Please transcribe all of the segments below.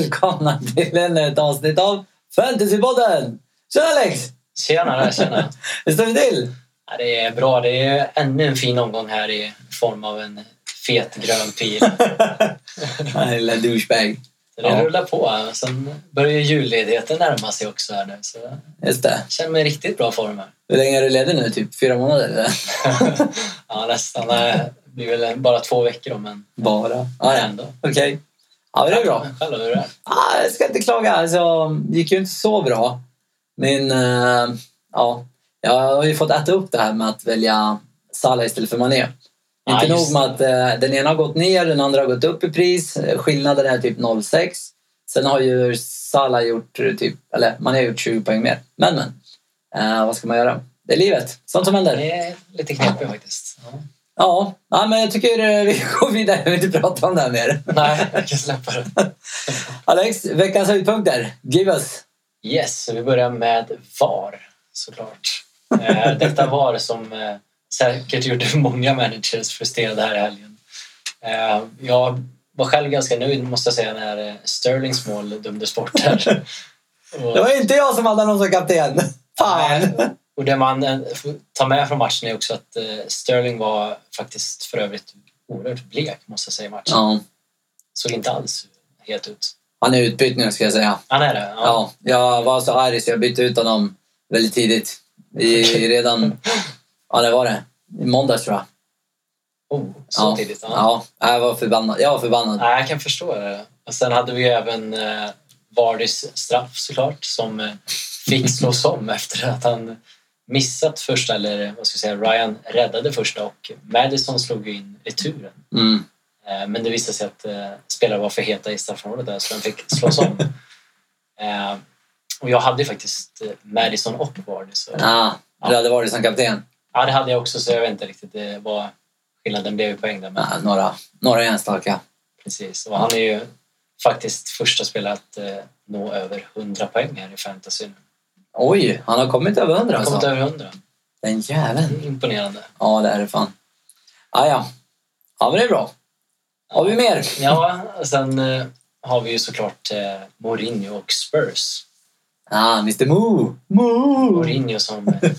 välkomna till ännu ett avsnitt av Fantasypodden! Tjena Alex! Tjena, tjena. Hur står det till? Ja, det är bra. Det är ännu en fin omgång här i form av en fet grön pil. Lilla douchebag. Det Ja. rullar på. Sen börjar ju julledigheten närma sig också här nu. Så Just det. jag känner mig i riktigt bra form här. Hur länge är du ledig nu? Typ fyra månader? Eller? ja, nästan. Det blir väl bara två veckor då, men Bara? Ja. ändå. Okej. Ja, det är bra. Själv, hur är det? Ah, jag ska inte klaga. Alltså, det gick ju inte så bra. Men eh, ja, jag har ju fått äta upp det här med att välja Salah istället för Mané. Ja, inte nog med att eh, den ena har gått ner, den andra har gått upp i pris. Skillnaden är typ 0,6. Sen har ju Salah gjort eh, typ, eller Mané har gjort 20 poäng mer. Men men, eh, vad ska man göra? Det är livet, sånt som händer. Det är lite knepigt faktiskt. Ja. Ja, ja men jag tycker eh, vi går vidare. Jag vill inte prata om det här mer. Nej, jag kan släppa det. Alex, veckans höjdpunkter. Give us. Yes, vi börjar med VAR såklart. Eh, detta VAR som eh, säkert gjorde många managers frustrerade här i helgen. Jag var själv ganska nöjd måste jag säga när Sterlings mål dömdes bort här. Det var inte jag som hade honom som kapten. Fan! Och det man eh, får ta med från matchen är också att eh, Sterling var faktiskt för övrigt oerhört blek måste jag säga i matchen. Ja, Såg inte alls helt ut. han är utbytt nu ska jag säga. Han är det? Ja, jag var så arg så jag bytte ut honom väldigt tidigt. I, redan, ja det var det. I måndags tror jag. Oh, så Ja. tidigt? Ja, jag var förbannad. Jag var förbannad. Nej, jag kan förstå det. Och sen hade vi även eh, Vardys straff såklart som eh, fick slås om efter att han missat första, eller vad ska jag säga, Ryan räddade första och Madison slog in returen. Mm. Eh, men det visade sig att eh, spelare var för heta i straffområdet där så den fick slås om. eh, och jag hade faktiskt Madison och Vardy så Ja, du hade varit som kapten. ja, det hade jag också så jag vet inte riktigt vad skillnaden blev i poäng där. Men Ja, några, några enstaka. Precis, och han är ju faktiskt första spelare att nå över 100 poäng här i fantasy. Oj, han har kommit över hundra Han har kommit alltså. över 100. Den jäveln. Imponerande. Ja, det är det fan. Ah, ja, ja, men det är bra. Har vi mer? Ja, sen eh, har vi ju såklart eh, Mourinho och Spurs. Ah, Mr Moo. Moo. Mourinho som eh,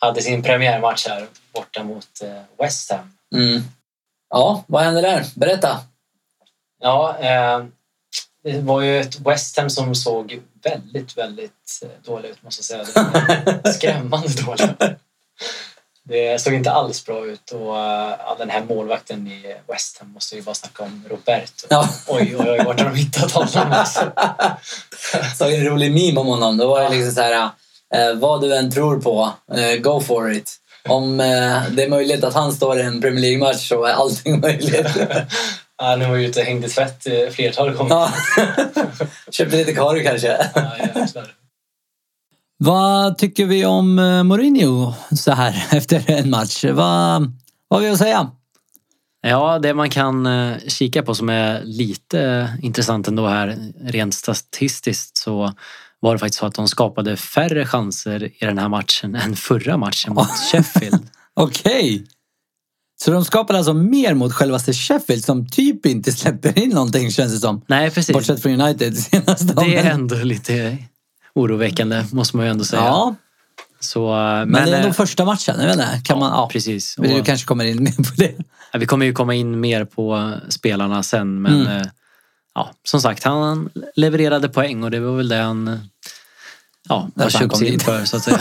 hade sin premiärmatch här borta mot eh, West Ham. Mm. Ja, vad hände där? Berätta. Ja, det var ju ett West Ham som såg väldigt, väldigt eh, dåligt ut måste jag säga. Det Skrämmande dåligt. Det såg inte alls bra ut och eh, ja, den här målvakten i West Ham måste vi bara snacka om Roberto. Ja. Oj, oj, oj, vart har de hittat honom? Alltså? såg en rolig meme om honom. Det var ju liksom så här, eh, vad du än tror på, eh, go for it. Om eh, det är möjligt att han står i en Premier League-match så är allting möjligt. Han var ute och hängde tvätt eh, flertal gånger. ja. Köpte lite korv kanske. Ja. Vad tycker vi om eh, Mourinho så här efter en match? Vad, vad vill jag säga? Ja, det man kan eh, kika på som är lite intressant ändå här rent statistiskt så var det faktiskt så att de skapade färre chanser i den här matchen än förra matchen mot Sheffield. Okej. Så de skapade alltså mer mot självaste Sheffield som typ inte släpper in någonting känns det som. Nej, precis. Bortsett från United senast. Det är ändå lite oroväckande måste man ju ändå säga. Ja, Så, eh, men, men, det är eh, nog första matchen. Jag vet inte. Kan man, ja, precis. Du Och, kanske kommer in mer på det. ja, vi kommer ju komma in mer på eh, spelarna sen men Mm. eh, ja, som sagt han levererade poäng och det var väl det han eh, ja, var köpt in för så att säga.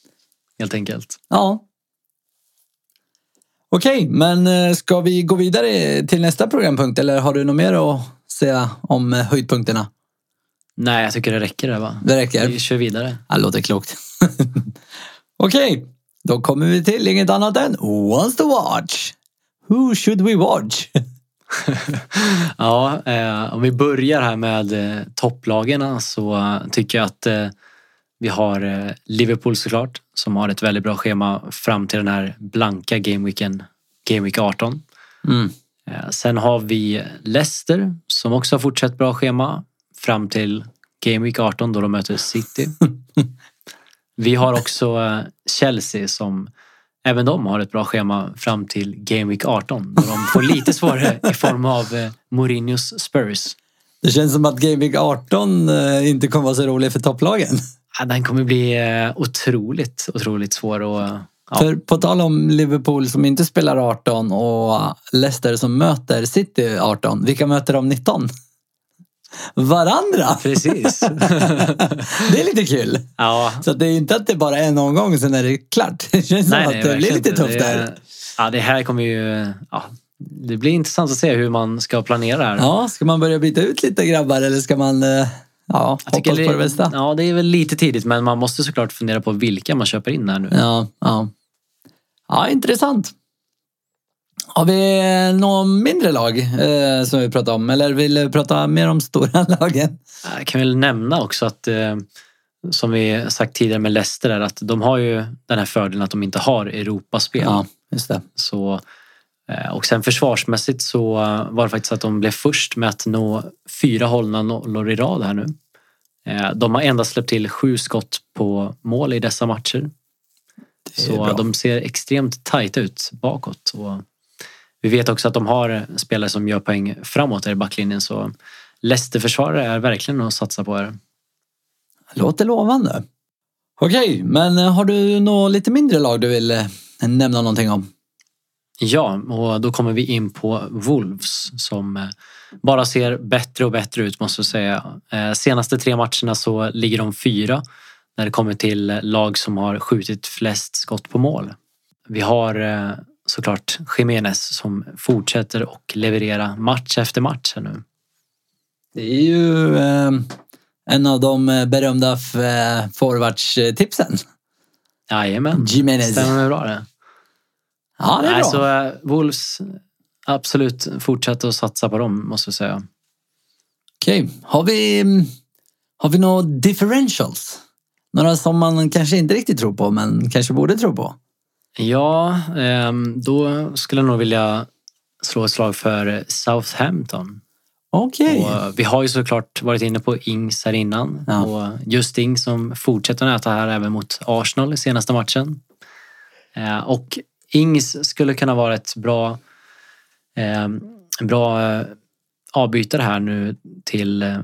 Helt enkelt. Ja. Okej, men eh, ska vi gå vidare till nästa programpunkt eller har du något mer att säga om eh, höjdpunkterna? Nej, jag tycker det räcker det va? Det räcker. Vi kör vidare. Det låter klokt. Okej, då kommer vi till inget annat än Wants to watch. Who should we watch? Ja, eh, om vi börjar här med eh, topplagen så eh, tycker jag att eh, vi har eh, Liverpool såklart som har ett väldigt bra schema fram till den här blanka gameweeken, Gameweek 18. Mm. Eh, sen har vi Leicester som också har fortsatt bra schema fram till Gameweek 18 då de möter City. Vi har också eh, Chelsea som även de har ett bra schema fram till Gameweek 18 då de får lite svårare i form av Mourinhos Spurs. Det känns som att Game Week 18 eh, inte kommer vara så rolig för topplagen. Ja, den kommer bli eh, otroligt, otroligt svår att... Ja. För på tal om Liverpool som inte spelar 18 och Leicester som möter City 18. Vilka möter de 19? Varandra! Precis. det är lite kul. Ja. Så det är inte att det bara är en omgång sen är det klart. Det känns som att det blir lite tufft Det- där. Ja, det här kommer ju... Ja, det blir intressant att se hur man ska planera här. Ja, ska man börja byta ut lite grabbar eller ska man eh, ja, Jag tycker hoppas på det bästa? Ja, det är väl lite tidigt men man måste såklart fundera på vilka man köper in här nu. Ja, ja. ja intressant. Har vi några mindre lag eh, som vi pratar om? Eller vill du prata mer om stora lagen? Jag kan väl nämna också att eh, som vi sagt tidigare med Leicester är att de har ju den här fördelen att de inte har Europaspel. Ja, just det. Så, och sen försvarsmässigt så eh, var det faktiskt att de blev först med att nå fyra hållna nollor i rad här nu. Eh, De har endast släppt till sju skott på mål i dessa matcher. Så bra. de ser extremt tajta ut bakåt. Och vi vet också att de har spelare som gör poäng framåt i backlinjen. Så Leicester-försvarare är verkligen att satsa på här. Låter lovande. Okej, men eh, har du något lite mindre lag du vill eh, nämna någonting om? Ja, och då kommer vi in på Wolves som eh, bara ser bättre och bättre ut måste jag säga. Eh, Senaste tre matcherna så ligger de fyra när det kommer till lag som har skjutit flest skott på mål. Vi har eh, såklart Jiménez som fortsätter och leverera match efter match här nu. Det är ju en av de berömda forwardstipsen. Jajamän, Jimenez. stämmer bra det. Ja, det är Nej, bra. så eh, Wolves, absolut fortsätter att satsa på dem måste jag säga. Okej, har vi, mm, har vi några differentials? Några som man kanske inte riktigt tror på men kanske borde tro på? Ja, ehm, då skulle jag nog vilja slå ett slag för Southampton. Okej. Och eh, vi har ju såklart varit inne på Ings här innan. Ja. Och just Ings som fortsätter näta här även mot Arsenal i senaste matchen. Eh, Och Ings skulle kunna vara ett bra, ehm, en bra eh, avbytare här nu till... eh,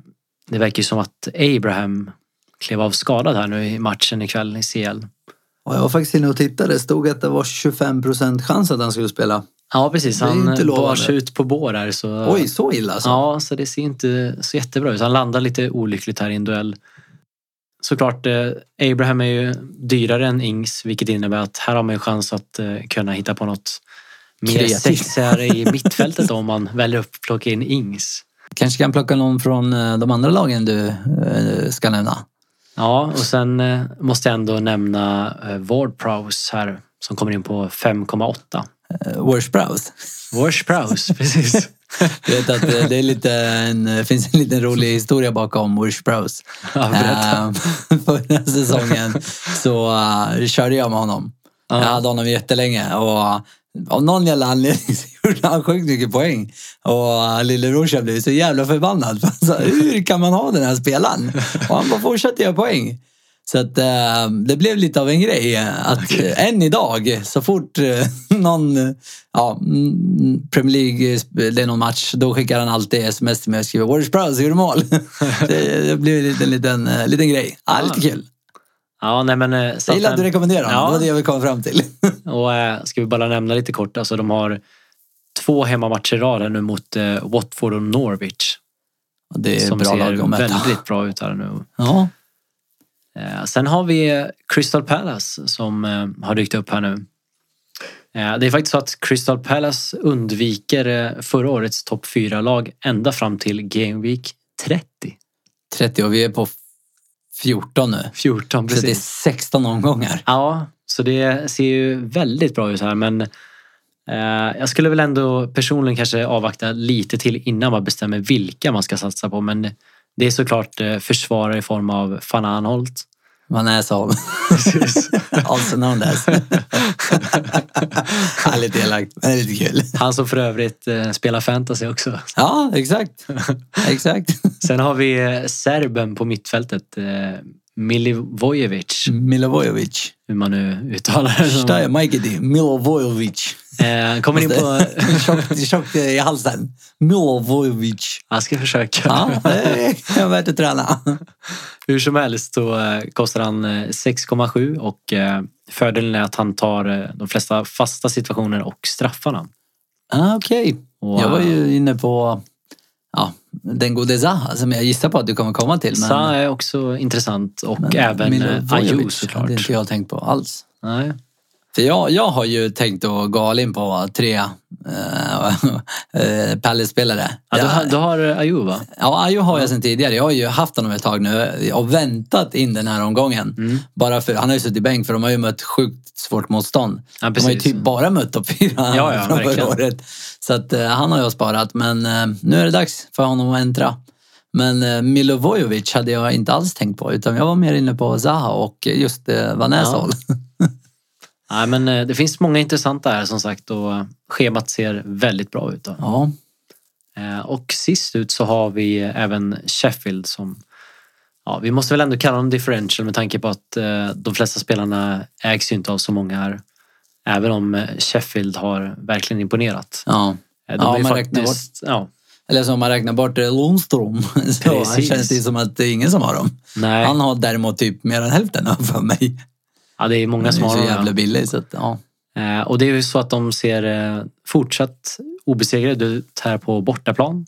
Det verkar ju som att Abraham klev av skadad här nu i matchen ikväll i CL. Och jag var faktiskt inne och tittade. Det stod att det var 25 procent chans att han skulle spela. Ja precis, han bars ut på bår här. Så... Oj, så illa alltså? Ja, så det ser inte så jättebra ut. Han landar lite olyckligt här i en duell. Såklart, eh, Abraham är ju dyrare än Ings vilket innebär att här har man ju chans att eh, kunna hitta på något mer sexigare i mittfältet då, om man väljer att plocka in Ings. Kanske kan plocka någon från eh, de andra lagen du ska nämna. Ja, och sen måste jag ändå nämna Ward Prowse här som kommer in på 5,8. Eh, Worst Browse. Ward Prowse, precis. Vet att eh, det är lite en, finns en liten rolig historia bakom Worst Browse. Ja, berätta. Eh, Förra säsongen så uh, körde jag med honom. Ja. Jag hade honom jättelänge och av någon jävla anledning så gjorde han sjukt mycket poäng. Och uh, lillebrorsan blev så jävla förbannad. För han sa, hur kan man ha den här spelaren? Och han bara fortsatte göra poäng. Så att eh, det blev lite av en grej. eh, Att eh, än idag, så fort eh, någon eh, ja, mm, Premier League, eh, det är någon match, då skickar han alltid sms till mig och skriver Warriors Prowse gjorde mål. det, det blev en liten, liten, eh, liten grej. Ja, lite kul. Ja, nej men... eh, Jag gillar att du rekommenderar. Ja. Det var det jag ville komma fram till. Och eh, ska vi bara nämna lite kort, alltså de har två hemmamatcher i rad nu mot eh, Watford och Norwich. Det är som bra ser lag väldigt bra ut här nu. Ja. Eh, sen har vi Crystal Palace som eh, har dykt upp här nu. Eh, det är faktiskt så att Crystal Palace undviker förra årets topp fyra lag ända fram till Game Week 30. 30 och vi är på 14 nu. 14 Så det är precis. 16 omgångar. Ja, så det ser ju väldigt bra ut här men jag skulle väl ändå personligen kanske avvakta lite till innan man bestämmer vilka man ska satsa på men det är såklart eh, försvarare i form av Van Anholt. Man är så. also known as. ja, lite elakt, men lite kul. Han som för övrigt eh, spelar fantasy också. Ja, exakt. Exakt. Sen har vi eh, serben på mittfältet, Milivojevic, Milovojevic. hur man nu uttalar det. Milovojevic. Eh, kommer in på... tjockt, tjockt i halsen. Milovojevic. Jag ska försöka. Ja, det är värt att träna. Hur som helst så eh, kostar han eh, 6,7 och eh, fördelen är att han tar eh, de flesta fasta situationer och straffarna. Ah, Okej. Och, Jag var ju inne på ja, den gode Zaha som jag gissar på att du kommer komma till. Men, Sa är också intressant och men även eh, Ayew såklart. inte jag tänkt på alls. Nej. För jag, jag har ju tänkt att gå all in på tre äh, Palace-spelare. Ja, du, har- du har Ayew va? Ja, Ayo har jag sedan tidigare. Jag har ju haft honom ett tag nu och väntat in den här omgången. Mm. Bara för, han har ju suttit i bänk för de har ju mött sjukt svårt motstånd. Ja, de har ju typ bara mött topp fyra Ja, ja, från förra året. Så att, eh, han har jag sparat, men eh, nu är det dags för honom att äntra. Men eh, Milovojevic hade jag inte alls tänkt på, utan jag var mer inne på Zaha och just eh, Van Näshåll. Nej, men eh, det finns många intressanta här som sagt och eh, schemat ser väldigt bra ut. Då. Ja. Eh, Och sist ut så har vi även Sheffield som Ja, vi måste väl ändå kalla dem differential med tanke på att de flesta spelarna ägs ju inte av så många här. Även om Sheffield har verkligen imponerat. ja. De Ja, man räknar faktiskt, ja, Eller som man räknar bort Lundström, så Precis. känns det som att det är ingen som har dem. nej, Han har däremot typ mer än hälften av för mig. Ja, det är många som är har så dem. ja. jävla billig så att, ja. Eh, Och det är ju så att de ser eh, fortsatt obesegrade ut här på bortaplan.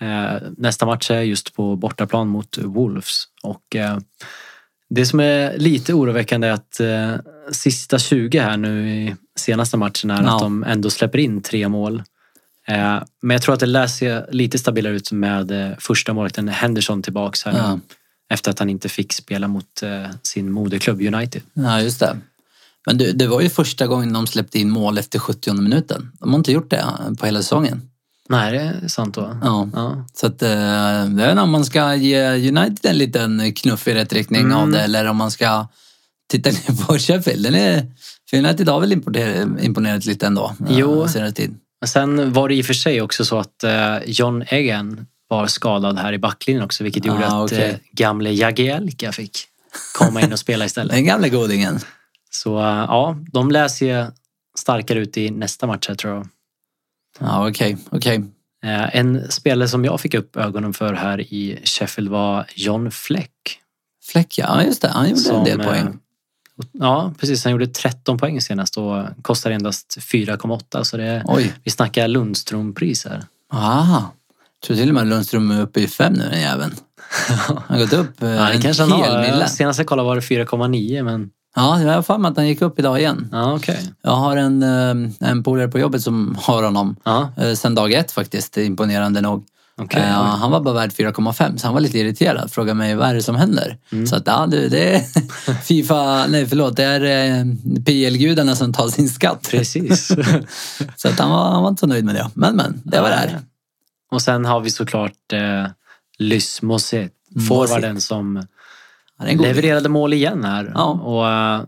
Eh, Nästa match är just på bortaplan mot Wolves. Och det som är lite oroväckande är att sista 20 här nu i senaste matchen är Ja. att de ändå släpper in tre mål. Men jag tror att det läser lite stabilare ut med första målvakten Henderson tillbaks här Ja. Efter att han inte fick spela mot eh, sin moderklubb United. ja, just det. Men det, det var ju första gången de släppte in mål efter 70 minuten. De har inte gjort det på hela säsongen. Nej, det är sant då. Ja. Ja. Så att, jag vet inte om man ska ge United en liten knuff i rätt riktning Mm. av det eller om man ska titta ner på Sheffield. Den är, för United har väl imponerat, imponerat lite ändå eh, Jo. senare tid. Men Sen var det i och för sig också så att eh, John Egan var skadad här i backlinjen också vilket gjorde Ah, att eh, gamle Jagielka fick komma in och spela istället. Den gamla godingen. Så eh, ja, de läser ju starkare ut i nästa match här tror jag. Ja, okej, okej. Eh, En spelare som jag fick upp ögonen för här i Sheffield var John Fleck. Fläck, ja just det. Han gjorde en del eh, poäng. Ja, precis. Han gjorde 13 poäng senast och kostar endast 4,8 så det är, Oj. vi snackar Lundström-pris här. Aha. Tror till och med Lundström är uppe i fem nu den jäveln. Han har gått upp eh, Ja, en kanske hel mille. Senast jag kollade var det 4,9 men Ja, jag har för mig att han gick upp idag igen. ja okej. Jag har en, eh, en polare på jobbet som har honom Ja, eh, sen dag ett faktiskt, imponerande nog. okej. Eh, han var bara värd 4,5 så han var lite irriterad. Frågade mig vad är det som händer? Mm. Så att ja du, det är Fifa, nej förlåt, det är eh, PL-gudarna som tar sin skatt. Precis. Så att han, var, han var inte så nöjd med det. Men men, det var det här. Och sen har vi såklart eh, Lys Moset, forwarden som levererade mål igen här. Ja. Och, eh,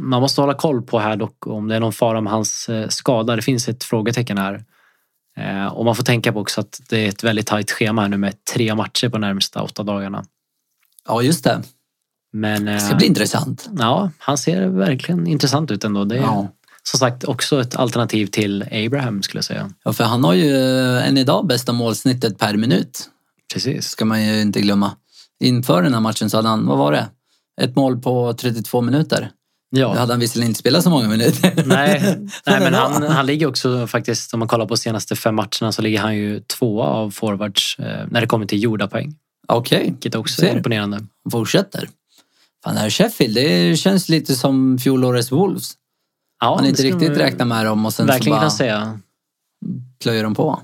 man måste hålla koll på här dock om det är någon fara med hans eh, skada. Det finns ett frågetecken här. Eh, och man får tänka på också att det är ett väldigt tajt schema här nu med tre matcher på närmsta åtta dagarna. Ja, just det. Men Det eh, ska bli intressant. ja, han ser verkligen intressant ut ändå. Det Ja. Som sagt också ett alternativ till Abraham skulle jag säga. ja, för han har ju eh, än idag bästa målsnittet per minut. Precis. ska man ju inte glömma. Inför den här matchen så hade han, vad var det? Ett mål på 32 minuter. Ja. Då hade han visserligen inte spelat så många minuter. Nej, nej men han, han ligger också faktiskt, om man kollar på senaste fem matcherna så ligger han ju tvåa av forwards eh, när det kommer till gjorda poäng. Okej, Vilket också Ser är imponerande. fortsätter. Fan, det här Sheffield, det känns lite som fjolårets Wolves. Ja, Man inte riktigt man räkna med dem och sen så bara kan säga. plöjer de på.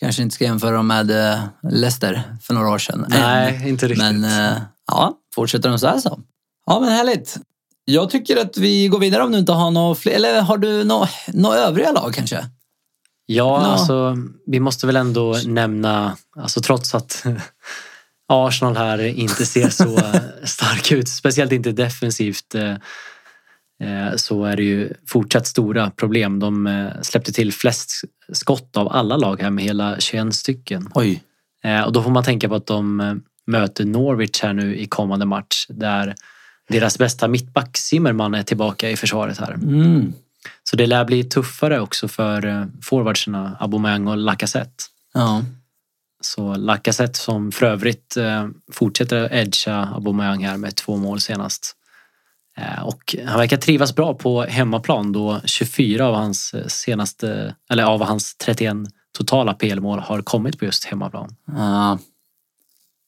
Kanske inte ska jämföra dem med eh, Leicester för några år sedan. Nej, inte riktigt. Men eh, ja, fortsätter de så här så. Ja, men härligt. Jag tycker att vi går vidare om du inte har några fler, eller har du några nå övriga lag kanske? ja, Ja. alltså vi måste väl ändå nämna, alltså trots att Arsenal här inte ser så stark ut, speciellt inte defensivt, eh, eh, så är det ju fortsatt stora problem. De eh, släppte till flest skott av alla lag här med hela 21 stycken. Oj. Eh, Och då får man tänka på att de eh, möter Norwich här nu i kommande match där deras bästa mittback Zimmerman är tillbaka i försvaret här. Mm. Så det lär bli tuffare också för eh, forwardserna Aubameyang och Lacazette. Ja. Så Lacazette som för övrigt eh, fortsätter edga Aubameyang här med två mål senast. Eh, och han verkar trivas bra på hemmaplan då 24 av hans eh, senaste, eller av hans 31 totala PL-mål har kommit på just hemmaplan. Ja.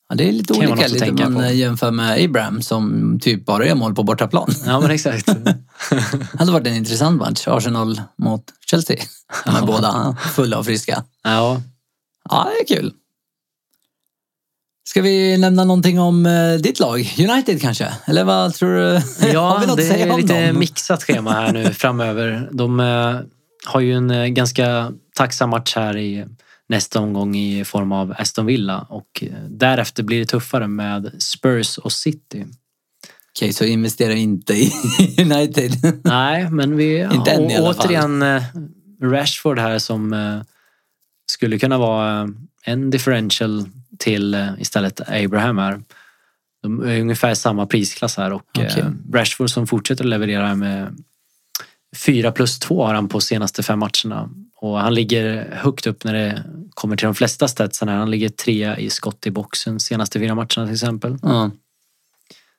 Ja, det är lite Kan olika lite tänka om man på. jämför med Abraham som typ bara gör mål på bortaplan. Ja men exakt. Det hade varit en intressant match, Arsenal mot Chelsea. De är Ja. båda fulla och friska. ja, Ja, det är kul. Ska vi nämna någonting om eh, ditt lag? United kanske? Eller vad tror du? Har ja det är lite dem? mixat schema här nu framöver. De eh, har ju en eh, ganska tacksam match här i nästa omgång i form av Aston Villa och därefter blir det tuffare med Spurs och City. Okej, så investera inte i United. Nej, men vi Inte än i alla fall. återigen Rashford här som skulle kunna vara en differential till eh, istället Abraham här. De är ungefär samma prisklass här och eh, Rashford som fortsätter att leverera med 4 plus 2 har han på senaste fem matcherna. Och han ligger högt upp när det kommer till de flesta statsen här. Han ligger trea i skott i boxen senaste fyra matcherna till exempel. Ja.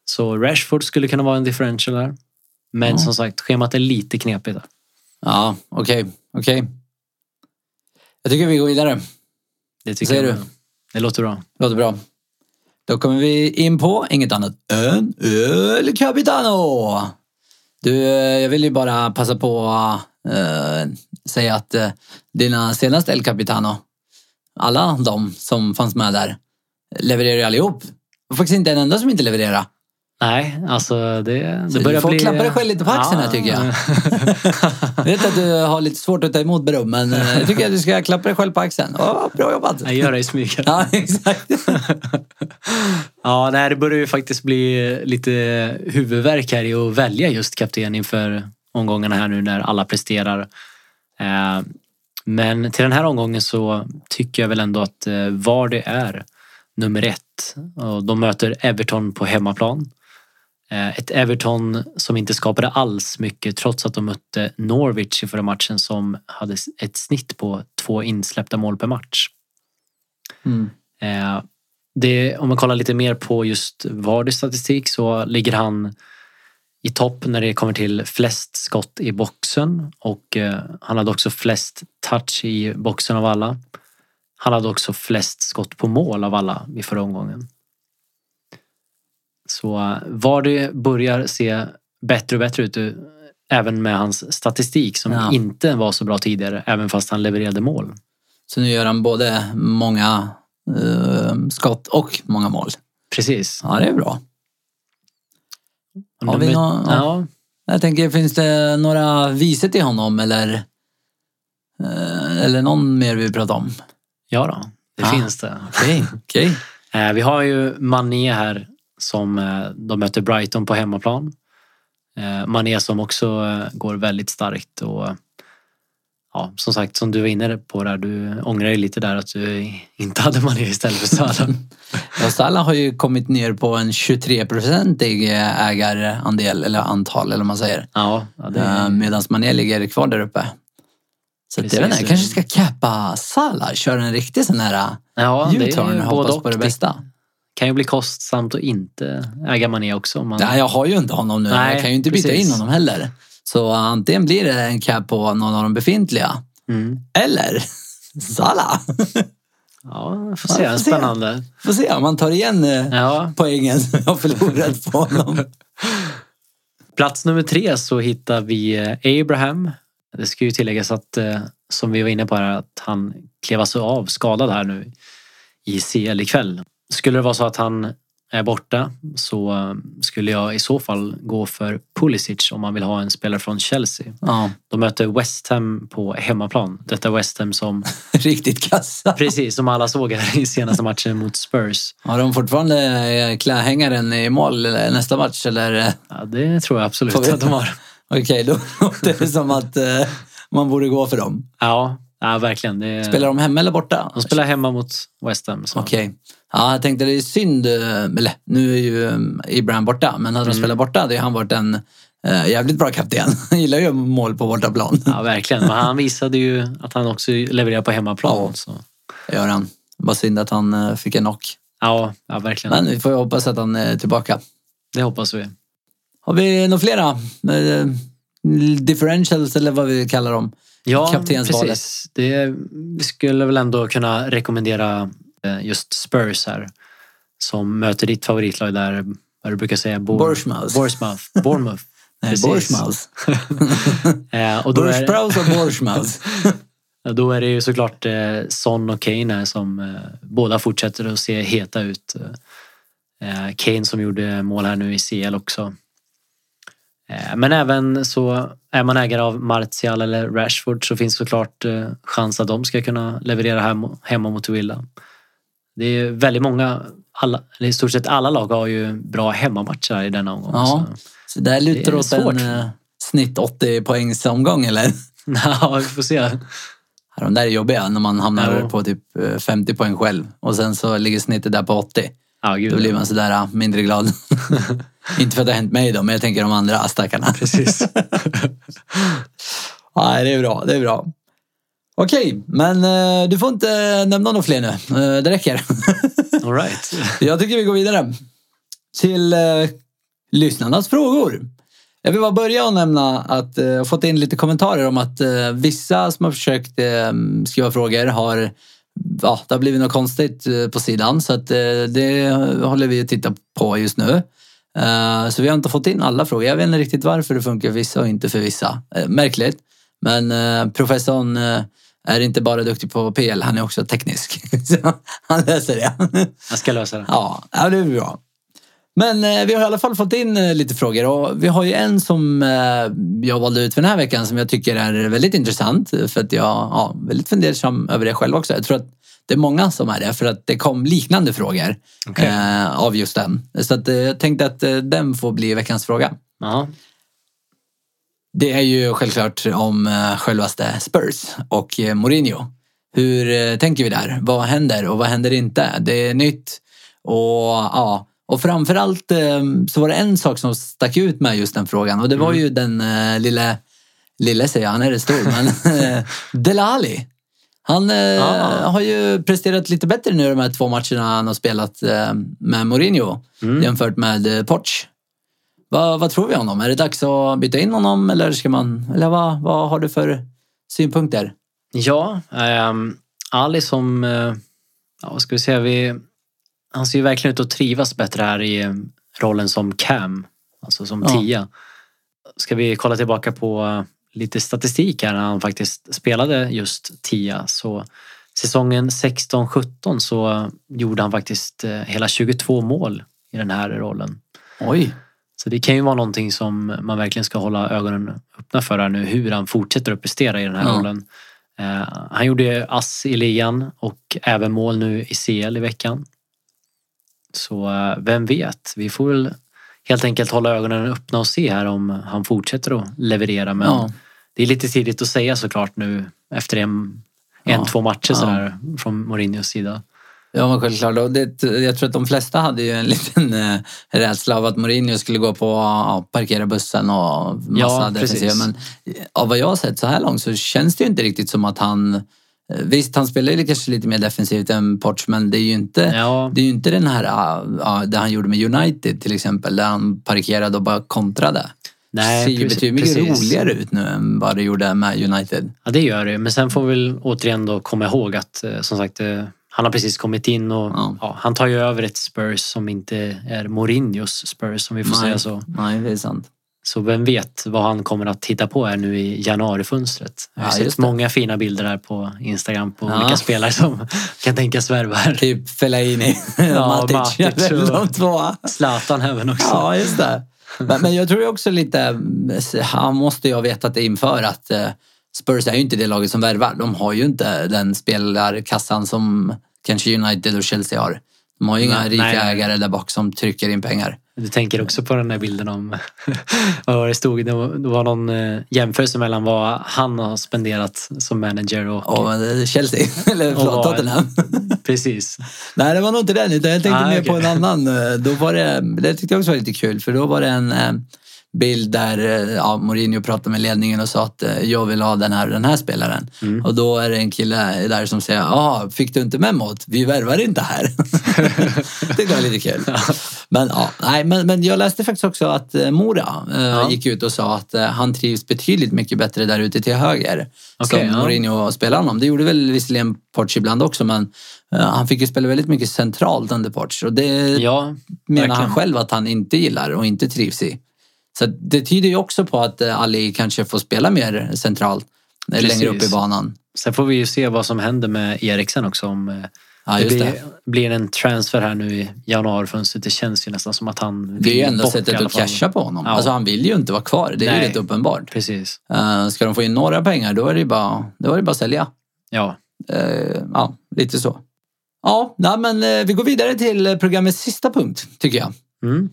Så Rashford skulle kunna vara en differential här. Men Ja. som sagt, schemat är lite knepigt. Ja, okej, okej. Jag tycker vi går vidare. Det tycker Säger jag. du? Det låter bra. Låter bra. Då kommer vi in på inget annat än El Capitano. Du, eh, jag vill ju bara passa på att eh, säga att eh, dina senaste El Capitano, alla de som fanns med där, levererar ju allihop. Det var faktiskt inte en enda som inte levererade. Nej, alltså det, Så det börjar du får bli... klappa dig själv lite på axeln här, tycker jag. Jag vet att du har lite svårt att ta emot beröm, men eh, jag tycker att du ska klappa dig själv på axeln. Åh, bra jobbat! jag gör det i smyg. Ja, exakt. Ja, nej, det börjar ju faktiskt bli lite huvudvärk här i att välja just kapten inför omgångarna här nu när alla presterar. Eh, Men till den här omgången så tycker jag väl ändå att eh, Vardy är nummer ett. Och de möter Everton på hemmaplan. Eh, Ett Everton som inte skapade alls mycket trots att de mötte Norwich i förra matchen som hade ett snitt på två insläppta mål per match. Mm. Eh, det, om man kollar lite mer på just Vardys statistik så ligger han i topp när det kommer till flest skott i boxen och eh, han hade också flest touch i boxen av alla. Han hade också flest skott på mål av alla i förra omgången. Så eh, Vardy börjar se bättre och bättre ut eh, även med hans statistik som Ja. inte var så bra tidigare även fast han levererade mål. Så nu gör han både många eh, skott och många mål. Precis. Ja, det är bra. Har vi nummer- nå- ja. ja, Jag tänker, finns det några visor till honom eller, eh, eller någon mer vi vill prata om? Ja då, det Ah. finns det. Okej, okej. Eh, vi har ju Mané här som eh, de möter Brighton på hemmaplan. Eh, Mané som också eh, går väldigt starkt och ja, som sagt som du var inne på där, du ångrar dig lite där att du inte hade Mané istället för Salah. Ja, Salah har ju kommit ner på en 23-procentig ägarandel, eller antal eller vad man säger. ja, ja, det, Medan Mané ligger kvar där uppe. Så jag vet inte, jag kanske ska cappa Salah, köra en riktig sån här ja, det är U-turn ju både hoppas på det bästa. Kan ju bli kostsamt att inte äga Mané också. Man, Nej, jag har ju inte honom nu. Nej, jag kan ju inte byta precis. in honom heller. Så antingen blir det en cap på någon av de befintliga. mm. Eller Salah. Ja, får Ja, se. får se. Spännande. Får se om man tar igen eh, Ja. poängen som jag förlorat på honom. Plats nummer tre så hittar vi eh, Abraham. Det ska ju tilläggas att, eh, som vi var inne på här, att han klev alltså av skadad här nu i CL ikväll. Skulle det vara så att han är borta så eh, skulle jag i så fall gå för Pulisic om man vill ha en spelare från Chelsea. Ja, De möter West Ham på hemmaplan. Detta West Ham som, riktigt kassa. precis som alla såg här i senaste matchen mot Spurs. Har de fortfarande eh, klädhängaren i mål eller nästa match? Eller? eh, Ja, det tror jag absolut att de har. Okej, då låter det som att eh, man borde gå för dem. Ja, ja verkligen. Det, Spelar de hemma eller borta? De spelar hemma mot West Ham. så- Okej. Ja, jag tänkte det är synd, eh, eller nu är ju eh, Ibrahim borta, men hade de Mm. spelat borta hade han varit en Eh, jävligt bra kapten. Han gillar ju mål på bortaplan. Ja, verkligen. Men han visade ju att han också levererar på hemmaplan. Ja. Så. Gör han. Bara synd att han fick en knock. Ja, ja, verkligen. Men vi får ju hoppas att han är tillbaka. Det hoppas vi. Har vi några flera? Differentials eller vad vi kallar dem? Ja, precis. Det, skulle väl ändå kunna rekommendera eh, just Spurs här. Som möter ditt favoritlag där, vad du brukar säga? Bor- Bournemouth. Bournemouth. Bournemouth. Nej. Bournemouth. Eh, och då är, och Bournemouth. då är det ju såklart eh, Son och Kane här som båda fortsätter att se heta ut. Kane som gjorde mål här nu i CL också. Eh, men även så är man ägare av Martial eller Rashford så finns såklart eh, chans att de ska kunna leverera hem, hemma mot Villa. Det är väldigt många, alla, i stort sett alla lag har ju bra hemmamatcher i denna omgång. Ja. Så. Så där lutar Det åt svårt. en eh, snitt 80 poängs omgång eller? Ja, vi får se. De där är jobbiga när man hamnar Ja. på typ eh, 50 poäng själv och sen så ligger snittet där på 80. Ja, gud. Då blir man sådär ah, mindre glad. Inte för att det har hänt mig då, men jag tänker de andra stackarna. Precis. Nej, det är bra. Det är bra. Okej, men eh, du får inte nämna några fler nu. Eh, det räcker. All right. Jag tycker vi går vidare till eh, lyssnarnas frågor. Jag vill bara börja och nämna att eh, jag fått in lite kommentarer om att eh, vissa som har försökt eh, skriva frågor har Ja, det har blivit något konstigt eh, på sidan så att eh, det håller vi att titta på just nu. Eh, Så vi har inte fått in alla frågor. Jag vet inte riktigt varför det funkar för vissa och inte för vissa. Märkligt. Men professorn är inte bara duktig på PL, han är också teknisk. Så han löser det. Jag ska lösa det. Ja, det är bra. Men eh, vi har i alla fall fått in eh, lite frågor och vi har ju en som eh, jag valde ut för den här veckan som jag tycker är väldigt intressant för att jag ja, väldigt fundersam över det själv också. Jag tror att det är många som är det för att det kom liknande frågor Okej. eh, av just den. Så att, eh, jag tänkte att eh, den får bli veckans fråga. Ja. Det är ju självklart om självaste Spurs och Mourinho. Hur tänker vi där? Vad händer och vad händer inte? Det är nytt och ja, och framförallt eh, så var det en sak som stack ut med just den frågan och det var ju den eh, lille, lille säger jag, han är det stor, men eh, Delali. Han eh, Ah. har ju presterat lite bättre nu de här två matcherna han har spelat eh, med Mourinho Mm. jämfört med eh, Poch. Vad, vad tror vi om honom? Är det dags att byta in honom eller ska man... Eller vad, vad har du för synpunkter? Ja, ehm, Ali som, eh, ja, vad ska vi säga, vi, han ser ju verkligen ut att trivas bättre här i eh, rollen som Cam, alltså som Ja. tia. Ska vi kolla tillbaka på eh, lite statistik här när han faktiskt spelade just tia så säsongen 16-17 så gjorde han faktiskt eh, hela 22 mål i den här rollen. Oj. Så det kan ju vara någonting som man verkligen ska hålla ögonen öppna för här nu, hur han fortsätter att prestera i den här Ja. rollen. Eh, han gjorde ass i ligan och även mål nu i CL i veckan. Så eh, vem vet, vi får väl helt enkelt hålla ögonen öppna och se här om han fortsätter att leverera. Men Ja. det är lite tidigt att säga såklart nu efter en, en Ja. två matcher Ja. sådär från Mourinhos sida. Ja, men självklart. Det, jag tror att de flesta hade ju en liten eh, rädsla av att Mourinho skulle gå på ja, parkera bussen och massa Ja, defensiva. Men av vad jag har sett så här långt så känns det ju inte riktigt som att han... eh, Visst, han spelar ju kanske lite mer defensivt än Poch, men det är ju inte... Ja, Det är inte den här, ja, ja, det han gjorde med United till exempel, där han parkerade och bara kontrade. Nej, det ser ju precis- betydligt mycket precis. roligare ut nu än vad det gjorde med United. Ja, det gör det. Men sen får vi väl återigen då komma ihåg att eh, som sagt, eh, han har precis kommit in och Ja. ja, han tar ju över ett Spurs som inte är Mourinhos Spurs om vi får Nej. säga så. Nej, det är sant. Så vem vet vad han kommer att hitta på här nu i januarifönstret. Jag har Ja, sett många fina bilder här på Instagram på Ja. olika spelare som kan tänkas värva här. Typ Fellaini, Ja, Matic, Matic och- de två. Zlatan även också. Ja, just det. Men, men jag tror också lite, han måste ju ha vetat det inför att eh, Spurs är ju inte det laget som värvar. De har ju inte den spelarkassan som kanske United och Chelsea har. De har ju inga Nej, rika nej, ägare där bak som trycker in pengar. Du tänker också på den där bilden om vad var det stod? Det var, någon eh, jämförelse mellan vad han har spenderat som manager och Och eh, Chelsea, eller förlåt, Tottenham. precis. Nej, det var nog inte den, utan jag tänkte Ah, mer okej. på en annan. eh, Då var det, det tyckte jag också var lite kul, för då var det en... bild där eh, ja, Mourinho pratade med ledningen och sa att eh, jag vill ha den här den här spelaren. Mm. Och då är det en kille där som säger, ja, fick du inte memot? Vi värvar inte här. det var lite kul. Men, ja, nej, men, men jag läste faktiskt också att eh, Mora eh, Ja. gick ut och sa att eh, han trivs betydligt mycket bättre där ute till höger. Okej, som ja. Mourinho spelar honom. Det gjorde väl visserligen Poch ibland också men eh, han fick ju spela väldigt mycket centralt under Poch. Och det Ja, menar han själv att han inte gillar och inte trivs i. Så det tyder ju också på att eh, Ali kanske får spela mer centralt. eh, Precis. Längre upp i banan. sen får vi ju se vad som händer med Eriksen också. Om eh, Ja, det blir, det. blir en transfer här nu i januarifönstret. Det känns ju nästan som att han vill Det är ju enda sättet att casha på honom. Ja. Alltså han vill ju inte vara kvar. Det är ju Nej. rätt uppenbart. Precis. Uh, ska de få in några pengar då är det ju bara, då är det bara att sälja. Ja, Eh, ja, lite så. Ja, nej, men eh, vi går vidare till eh, programmets sista punkt tycker jag. mm.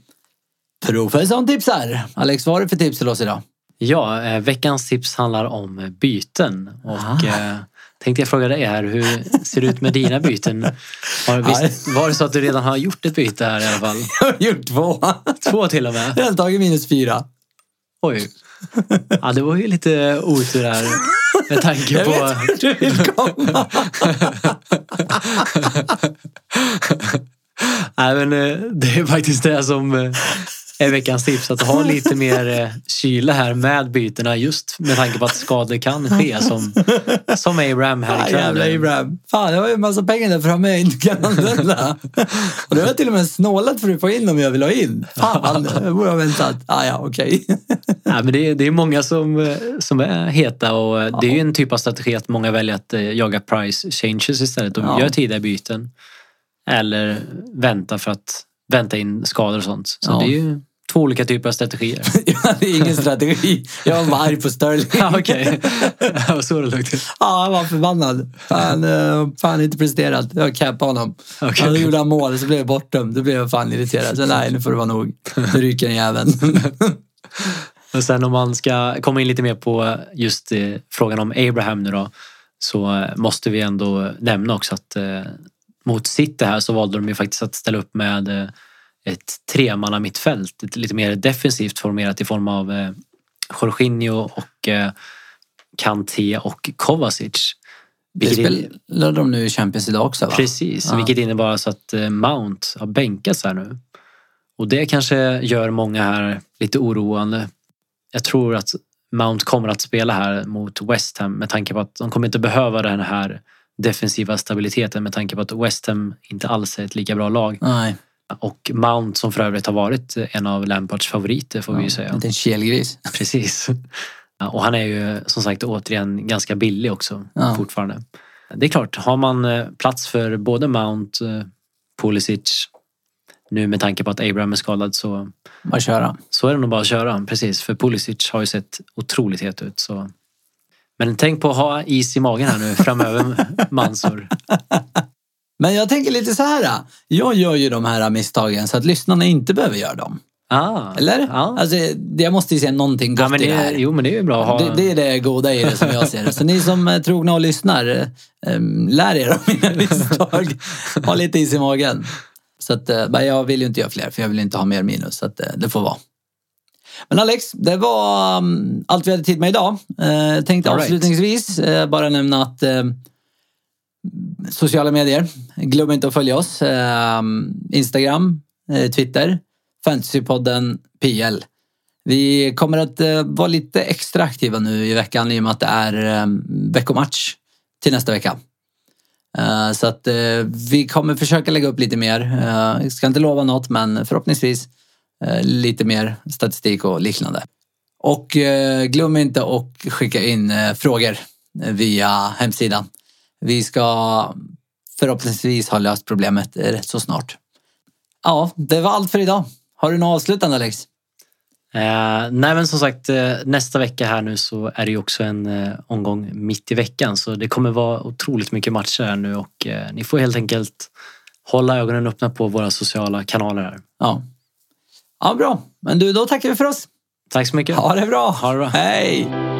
Professorn tipsar. Alex, vad har du för tips till oss idag? ja eh, veckans tips handlar om eh, byten. Och Ah. eh, tänkte jag fråga dig här, hur ser det ut med dina byten? Har, visst, var det så att du redan har gjort ett byte här i alla fall? Jag har gjort två. Två till och med? Jag har tagit minus fyra. Oj. Ja, det var ju lite otur här med tanke Jag på... vet vart du vill komma. Nej, men eh, det är faktiskt det som är veckans tips. Att ha lite mer eh, kyla här med bytena just med tanke på att skador kan ske som, som Abraham här Ah, ikväll. jävla Abraham. Fan, jag har ju en massa pengar där framme jag inte kan använda. Och då har jag till och med snålat för att få in dem jag vill ha in. Fan, jag borde ha väntat. Ah, ja, okej. Nej, men det, är, det är många som, eh, som är heta och eh, det är ju en typ av strategi att många väljer att jaga price changes istället och Ja. gör tidiga byten. Eller vänta för att vänta in skador och sånt. Så Ja. det är ju två olika typer av strategier. Jag hade ingen strategi. Jag var bara arg på Sterling. Ja, Okej, det var så det låg till. Ja, han var förbannad. Han uh, fan inte presterat. Jag cappade honom. Okej. Ja, då gjorde han mål så blev jag bortdömd. Då blev jag fan irriterad. Så nej, nu får det vara nog. Nu ryker den jäveln. Och sen om man ska komma in lite mer på just eh, frågan om Abraham nu då. Så eh, måste vi ändå nämna också att eh, mot City här så valde de ju faktiskt att ställa upp med eh, ett tremanna mittfält. Ett lite mer defensivt formerat i form av eh, Jorginho och eh, Kanté och Kovacic. Det Vilket in- spelar de nu i Champions idag också va? Precis, Ja. vilket innebär alltså att Mount har bänkats här nu. Och det kanske gör många här lite oroande. Jag tror att Mount kommer att spela här mot West Ham med tanke på att de kommer inte behöva den här defensiva stabiliteten med tanke på att West Ham inte alls är ett lika bra lag. Nej. Och Mount som för övrigt har varit en av Lampards favoriter får vi ju säga. En liten kelgris. Precis. Ja, Och han är ju som sagt återigen ganska billig också Ja. fortfarande. Det är klart, har man eh, plats för både Mount, eh, Pulisic, nu med tanke på att Abraham är skadad så, Bara köra. så är det nog bara att köra. Precis, för Pulisic har ju sett otroligt het ut. Så. Men tänk på att ha is i magen här nu framöver, Mansur. Men jag tänker lite så här. Jag gör ju de här misstagen så att lyssnarna inte behöver göra dem. Ah, Eller? Ja. Alltså, jag måste ju se någonting gott Ja, men i det, det här. är- jo, men det är bra att ha... Det, det är det goda i det som jag ser det. Så ni som är trogna och lyssnar, eh, lär er av mina misstag. Ha lite is i magen. Så att, eh, jag vill ju inte göra fler för jag vill inte ha mer minus. Så att, eh, det får vara. Men Alex, det var um, allt vi hade tid med idag. Eh, Jag tänkte All right. avslutningsvis eh, bara nämna att eh, sociala medier, glöm inte att följa oss. Instagram, Twitter, Fantasypodden PL. Vi kommer att vara lite extra aktiva nu i veckan i och med att det är veckomatch till nästa vecka. Så att vi kommer försöka lägga upp lite mer. Jag ska inte lova något men förhoppningsvis lite mer statistik och liknande. Och eh, glöm inte att skicka in eh, frågor eh, via hemsidan. Vi ska förhoppningsvis ha löst problemet eh, rätt så snart. Ja, det var allt för idag. Har du något avslutande Alex? Eh, nej men som sagt eh, nästa vecka här nu så är det ju också en eh, omgång mitt i veckan så det kommer vara otroligt mycket matcher här nu och eh, ni får helt enkelt hålla ögonen öppna på våra sociala kanaler här. Ja. Ja, bra. Men du, då tackar vi för oss. Tack så mycket. Ha det bra. Ha det bra. Hej!